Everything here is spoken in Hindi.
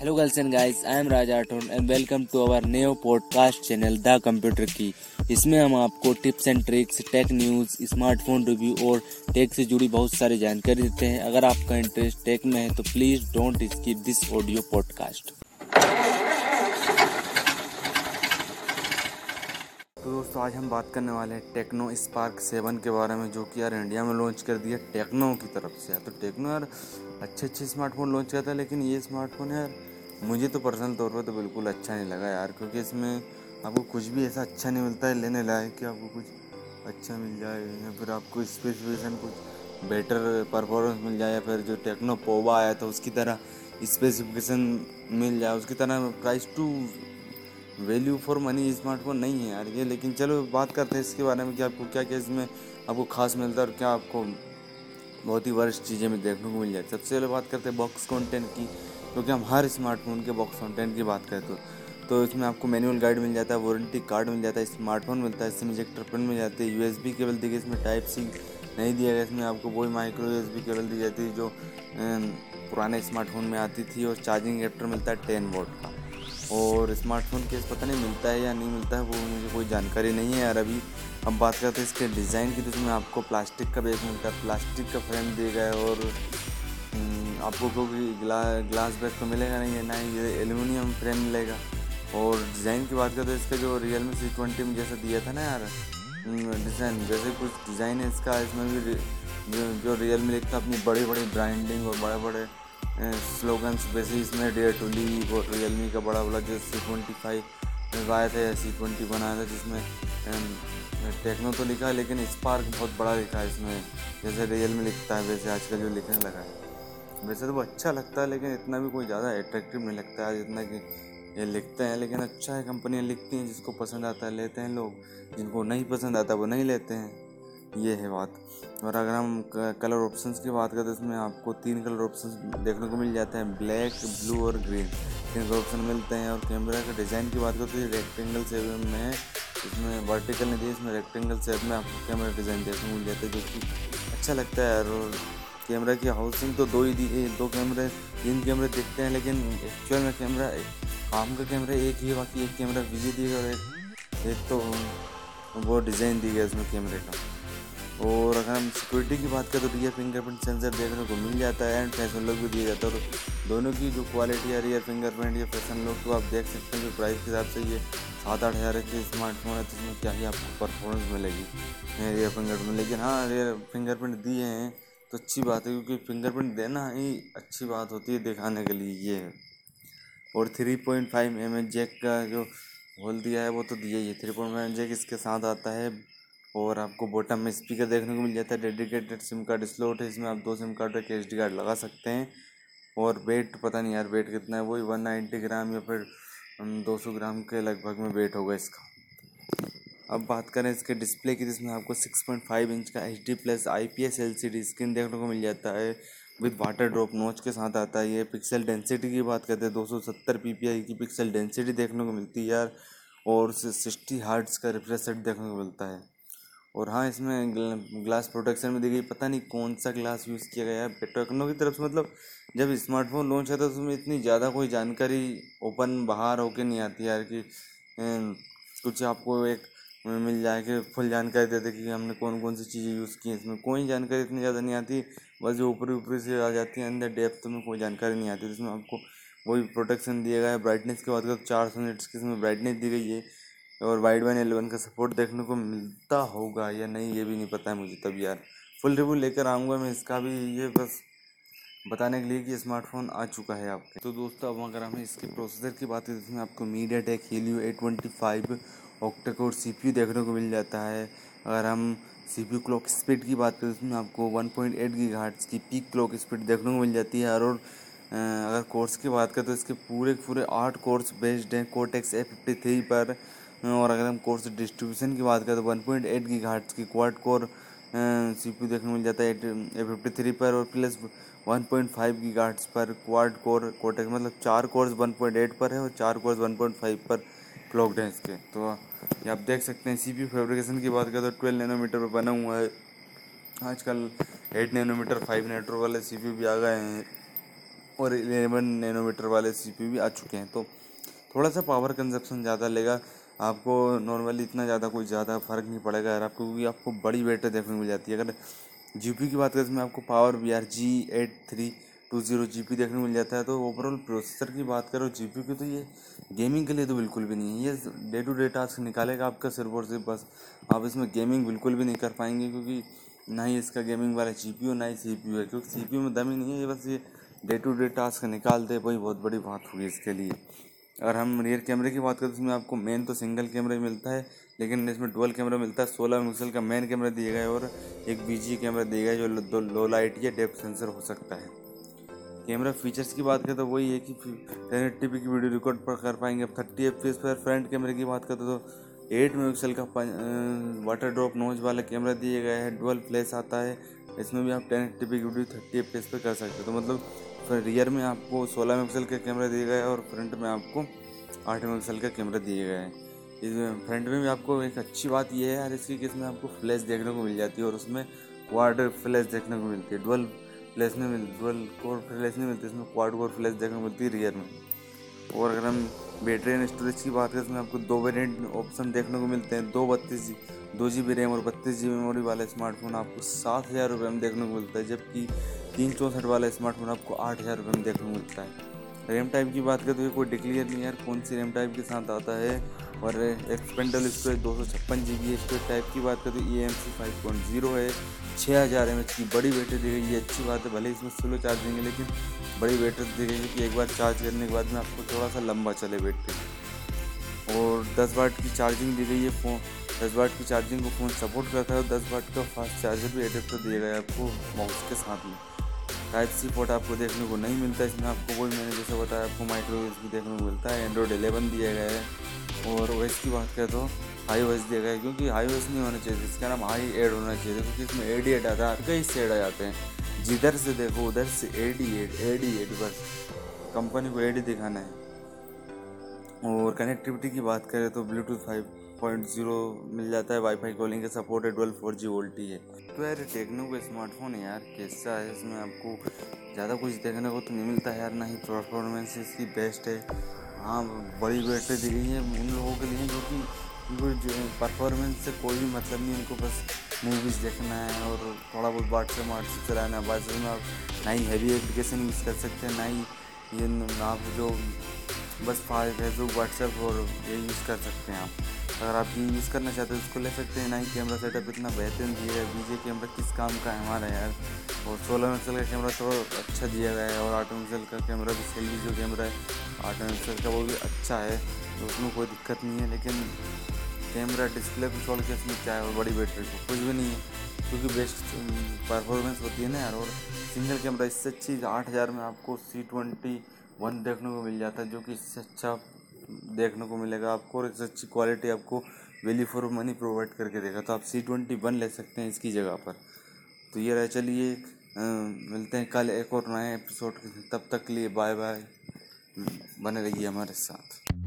Hello girls and guys, I am Raja Aton and welcome to our new podcast channel the computer की इसमें हम आपको tips and tricks tech news smartphone review और टेक से जुड़ी बहुत सारी जानकारी देते हैं। अगर आपका इंटरेस्ट टेक में है तो please don't skip this audio podcast तो दोस्तों आज हम बात करने वाले हैं टेक्नो स्पार्क सेवन के बारे में जो कि यार इंडिया में लॉन्च कर दिया टेक्नो की तरफ़ से। यार तो टेक्नो यार अच्छे अच्छे स्मार्टफ़ोन लॉन्च करता है लेकिन ये स्मार्टफ़ोन यार मुझे तो पर्सनल तौर पर तो बिल्कुल अच्छा नहीं लगा यार, क्योंकि इसमें आपको कुछ भी ऐसा अच्छा नहीं मिलता है, लेने लायक कि आपको कुछ अच्छा मिल जाए, या फिर आपको स्पेसिफिकेशन कुछ बेटर परफॉर्मेंस मिल जाए, या फिर जो टेक्नो पोवा आया था उसकी तरह स्पेसिफिकेशन मिल जाए, उसकी तरह price to value for money smartphone नहीं है यार ये, लेकिन चलो बात करते हैं इसके बारे में कि आपको क्या क्या इसमें आपको खास मिलता है और क्या आपको बहुत ही वर्ष चीज़ें में देखने को मिल जाए सबसे पहले बात करते हैं बॉक्स कंटेंट की, क्योंकि हम हर स्मार्टफ़ोन के बॉक्स कंटेंट की बात करें तो तो इसमें आपको मैनुअल गाइड मिल जाता है वारंटी कार्ड मिल जाता है स्मार्टफ़ोन मिलता है, इसमें इजेक्टर पिन मिल जाती है यूएसबी केबल दी गई, इसमें टाइप सी नहीं दिया गया, इसमें आपको वही माइक्रो यूएसबी केबल दी जाती है जो पुराने स्मार्टफ़ोन में आती थी और चार्जिंग एडेप्टर मिलता है टेन वोट का। और स्मार्टफ़ोन केस पता नहीं मिलता है या नहीं मिलता है, वो मुझे कोई जानकारी नहीं है यार। अभी अब बात करते हैं इसके डिज़ाइन की तो इसमें आपको प्लास्टिक का बेस मिलता है। प्लास्टिक का फ्रेम दिया गया है और हम्म, आपको क्योंकि ग्ला, ग्लास बैग तो मिलेगा नहीं है ना ही ये एल्यूमिनियम फ्रेम मिलेगा। और डिज़ाइन की बात करें तो इसका जो रियल मी सी ट्वेंटी में जैसा दिया था ना यार डिज़ाइन हम्म, जैसे कुछ डिज़ाइन है इसका इसमें भी जो जो रियल मी लिखता अपनी बड़ी बड़ी ब्रांडिंग और बड़े बड़े स्लोगन्स वैसे इसमें डेयर टू लीव और रियलमी का बड़ा बड़ा जो सी ट्वेंटी फाइव आया था या सी ट्वेंटी बनाया था जिसमें टेक्नो तो लिखा है, लेकिन स्पार्क बहुत बड़ा लिखा है इसमें। जैसे रियल में लिखता है, वैसे आजकल जो लिखने लगा है। वैसे तो वो अच्छा लगता है, लेकिन इतना भी कोई ज़्यादा अट्रैक्टिव नहीं लगता है, जितना कि ये लिखते हैं। लेकिन अच्छा है, कंपनियाँ लिखती हैं, जिसको पसंद आता है, लेते हैं लोग। जिनको नहीं पसंद आता, वो नहीं लेते हैं। ये है बात। और अगर हम कलर ऑप्शंस की बात करें तो इसमें आपको तीन कलर ऑप्शंस देखने को मिल जाते हैं। ब्लैक ब्लू और ग्रीन तीन कलर ऑप्शन मिलते हैं। और कैमरा के डिज़ाइन की बात करें तो ये रेक्टेंगल शेप में इसमें वर्टिकल नहीं दी इसमें रेक्टेंगल शेप में आपको कैमरा डिज़ाइन देखने को मिल जाता है, जो कि अच्छा लगता है और कैमरा की हाउसिंग तो दो ही दी दो कैमरे तीन कैमरे दिखते हैं, लेकिन एक्चुअल में कैमरा काम का कैमरा एक ही, बाकी एक कैमरा वीडियो दिएगा और एक एक तो वो डिज़ाइन दी गया इसमें कैमरे का। और अगर हम सिक्योरिटी की बात करें तो रियर फिंगरप्रिंट सेंसर देखने को मिल जाता है एंड फ़ैशन लुक भी दिया जाता है। और दोनों की जो क्वालिटी है रियर फिंगरप्रिंट या फ़ैशन लुक तो आप देख सकते हैं जो प्राइस के हिसाब से ये सात आठ हज़ार के स्मार्टफ़ोन है तो इसमें क्या ही आपको परफॉर्मेंस मिलेगी? रियर फिंगरप्रिंट लेकिन हाँ रियर फिंगरप्रिंट दिए हैं तो अच्छी बात है, क्योंकि फिंगरप्रिंट देना ही अच्छी बात होती है दिखाने के लिए, ये है। और three point five M H jack का जो होल दिया है, वो तो दिया ही है। Three point five M jack इसके साथ आता है, और आपको बॉटम में स्पीकर देखने को मिल जाता है डेडिकेटेड सिम कार्ड स्लॉट है, इसमें आप दो SIM card H D card लगा सकते हैं। और वेट पता नहीं यार वेट कितना है, वही वन नाइन्टी ग्राम या फिर दो सौ ग्राम के लगभग में वेट होगा इसका। अब बात करें इसके डिस्प्ले की, जिसमें आपको सिक्स पॉइंट फाइव इंच का H D plus I P S L C D screen देखने को मिल जाता है विद वाटर ड्रॉप नोच के साथ आता है। ये पिक्सल डेंसिटी की बात करते हैं, दो सौ सत्तर पी पी आई की पिक्सल डेंसिटी देखने को मिलती है यार, और सिक्सटी हार्ट्स का रिफ्रेश रेट देखने को मिलता है। और हाँ इसमें ग्लास प्रोटेक्शन में दी गई पता नहीं कौन सा ग्लास यूज़ किया गया है। टेक्नो की तरफ़ से मतलब जब स्मार्टफ़ोन लॉन्च होता है तो उसमें इतनी ज़्यादा कोई जानकारी ओपन बाहर होके नहीं आती यार कि कुछ आपको एक मिल जाए कि फुल जानकारी देते कि हमने कौन कौन सी चीज़ें यूज़ की हैं। इसमें कोई जानकारी इतनी ज़्यादा नहीं आती, बस जो ऊपरी ऊपरी से आ जाती है, अंदर डेप्थ में कोई जानकारी नहीं आती। जिसमें आपको वही प्रोटेक्शन दिया गया है। ब्राइटनेस की बात करें तो चार सौ नीट्स की इसमें ब्राइटनेस दी गई है। और वाइड वन एलेवन का सपोर्ट देखने को मिलता होगा या नहीं, ये भी नहीं पता है मुझे तब यार। फुल रिव्यू लेकर आऊँगा मैं इसका भी, ये बस बताने के लिए कि स्मार्टफ़ोन आ चुका है आपके। तो दोस्तों, अब अगर हमें इसके प्रोसेसर की बात करें इसमें आपको MediaTek Helio eight twenty five octa core C P देखने को मिल जाता है। अगर हम सी पी क्लॉक स्पीड की बात करें, उसमें आपको वन पॉइंट एट की घाट्स की पीक क्लॉक स्पीड देखने को मिल जाती है। और अगर कोर्स की बात करें तो इसके पूरे पूरे आठ कोर्स बेस्ड हैं कोटेक्स ए फिफ्टी थ्री पर। और अगर हम कोर्स डिस्ट्रीब्यूशन की बात करें तो वन पॉइंट एट की घाट्स की क्वाड कोर सी पी देखने मिल जाता है ए फिफ्टी थ्री पर, और प्लस वन पॉइंट फाइव की घाट्स पर क्वाड कोर कोटेक्स मतलब चार कोर्स वन पॉइंट एट पर है और चार कोर्स वन पॉइंट फाइव पर क्लॉकड हैं इसके। तो ये आप देख सकते हैं सी पी फेब्रिकेशन की बात करें तो ट्वेल्व नैनोमीटर पर बना हुआ है। आजकल एट नैनोमीटर फाइव नेटवर्क वाले सी पी भी आ गए हैं, और एलेवन नैनोमीटर वाले सी पी भी आ चुके हैं। तो थोड़ा सा पावर कंजप्शन ज़्यादा लेगा। आपको नॉर्मली इतना ज़्यादा कोई ज़्यादा फ़र्क नहीं पड़ेगा अगर आपको क्योंकि आपको बड़ी बैटरी देखने को मिल जाती है। अगर जीपी की बात करें इसमें आपको power V R G eight three two zero G P देखने को मिल जाता है। तो ओवरऑल प्रोसेसर की बात करो जी पी की तो ये गेमिंग के लिए तो बिल्कुल भी नहीं है। ये डे टू डे टास्क निकालेगा आपका सिर्फ़ और सिर्फ़ बस आप इसमें गेमिंग बिल्कुल भी नहीं कर पाएँगे, क्योंकि ना ही इसका गेमिंग वाला जी पी ना ही सी पी है, क्योंकि सी पी में दम ही नहीं है। ये बस ये डे टू डे टास्क निकाल दे वही बहुत बड़ी बात होगी इसके लिए। अगर हम रियर कैमरे की बात करें तो इसमें आपको मेन तो सिंगल कैमरा मिलता है, लेकिन इसमें डुअल कैमरा मिलता है। सोलह पिक्सल का मेन कैमरा दिया गया है और एक बीजी कैमरा दिया गया है जो दो लो लाइट या डेप्थ सेंसर हो सकता है। कैमरा फीचर्स की बात करें तो वही है कि टेन टी की वीडियो रिकॉर्ड पर कर पाएँगे। अब थर्टी एफ़ पर फ्रंट कैमरे की बात करें तो एट मेगापिक्सल का वाटर ड्रॉप नोज़ वाला कैमरा दिया गया है। डुअल फ्लैश आता है। इसमें भी आप टेन टी की वीडियो थर्टी एफ़ पर कर सकते हो। तो मतलब रियर में आपको 16 मेगापिक्सल का कैमरा दिया गया है और फ्रंट में आपको 8 मेगापिक्सल का कैमरा दिया गया है। इसमें फ्रंट में भी आपको एक अच्छी बात यह है यार, इसकी कि इसमें आपको फ्लैश देखने को मिल जाती है और उसमें क्वाड फ्लैश देखने को मिलती है। डुअल फ्लैश नहीं मिलती डुअल कोर फ्लैश नहीं मिलती, इसमें क्वाड कोर फ्लैश देखने को मिलती है रियर में। और अगर हम बैटरी एंड स्टोरेज की बात करें इसमें आपको दो वेरिएंट ऑप्शन देखने को मिलते हैं। दो बत्तीस जी दो जी बी रैम और बत्तीस जी मेमोरी वाला स्मार्टफ़ोन आपको सात हज़ार रुपये में देखने को मिलता है, जबकि तीन चौंसठ वाला स्मार्टफ़ोन आपको आठ हज़ार रुपये में देखने को मिलता है। रैम टाइप की बात करते तो ये कोई डिक्लेयर नहीं यार, कौन सी रैम टाइप के साथ आता है? और एक्सपेंडल स्टोरेज दो सौ छप्पन जी बी स्टोरेज टाइप की बात करें तो E M C five point zero है। छः हज़ार एम एच की बड़ी बैटरी दी गई ये अच्छी बात है, भले इसमें स्लो चार्जिंग है लेकिन बड़ी बैटरी दी गई है कि एक बार चार्ज करने के बाद में आपको थोड़ा सा लंबा चले बैटरी और दस वाट की चार्जिंग दी गई है फ़ोन दस वाट की चार्जिंग को फ़ोन सपोर्ट करता है और दस वाट का फास्ट चार्जर भी एडेप्टर दिया गया है आपको माउस के साथ में। टाइप सी पोर्ट आपको देखने को नहीं मिलता, इसमें आपको वही मैंने जैसे बताया, आपको माइक्रो भी देखने को मिलता है एंड्रॉयड एलेवन दिया गया है, और ओएस की बात करें तो हाई ओएस दिया गया है, क्योंकि हाई ओएस नहीं होना चाहिए, इसका नाम हाई एड होना चाहिए, क्योंकि इसमें एड एड आता है कई से एड आ जाते हैं। जिधर से देखो, उधर से एड ही एड एड ही एड बस। कंपनी को एड ही दिखाना है। और कनेक्टिविटी की बात करें तो ब्लूटूथ फाइव पॉइंट ज़ीरो मिल जाता है वाईफाई कॉलिंग का सपोर्ट है ट्वेल्व फोर जी वोल्टी है तो यार टेक्नो का स्मार्टफ़ोन है यार, कैसा है इसमें आपको? ज़्यादा कुछ देखने को तो नहीं मिलता है यार, ना ही परफॉर्मेंस इसकी बेस्ट है। हाँ बड़ी बैटरी दी गई है, उन लोगों के लिए जो कि उनको परफॉर्मेंस से कोई भी मतलब नहीं उनको बस मूवीज़ देखना है और थोड़ा बहुत व्हाट्सएप व्हाट्सएप चलाना है। व्हाट्सएप में आप ना ही हैवी एप्लीकेशन यूज़ कर सकते हैं, ना ही ये आप जो बस फेसबुक व्हाट्सएप और ये यूज़ कर सकते हैं आप। अगर आप यूज़ करना चाहते हो, उसको ले सकते हैं। ना ही कैमरा सेटअप इतना बेहतरीन दिया है। बीजे कैमरा किस काम का है हमारा यार? और सोलह मेगापिक्सल का कैमरा तो अच्छा दिया गया है। और आठ मेगापिक्सल का कैमरा भी सेल्फी जो कैमरा है आठ मेगापिक्सल का वो भी अच्छा है। तो उसमें कोई दिक्कत नहीं है। लेकिन कैमरा डिस्प्ले को छोड़ के इसमें क्या है? और बड़ी बैटरी को कुछ भी नहीं है। क्योंकि बेस्ट परफॉर्मेंस होती है ना यार। और सिंगल कैमरा इससे अच्छी आठ हज़ार में आपको सी ट्वेंटी वन देखने को मिल जाता है, जो कि इससे अच्छा देखने को मिलेगा आपको और अच्छी क्वालिटी आपको वैल्यू फॉर मनी प्रोवाइड करके देगा। तो आप सी ट्वेंटी वन ले सकते हैं इसकी जगह पर। तो ये रहे, चलिए मिलते हैं कल एक और नए एपिसोड तब तक के लिए बाय बाय बने रहिए हमारे साथ।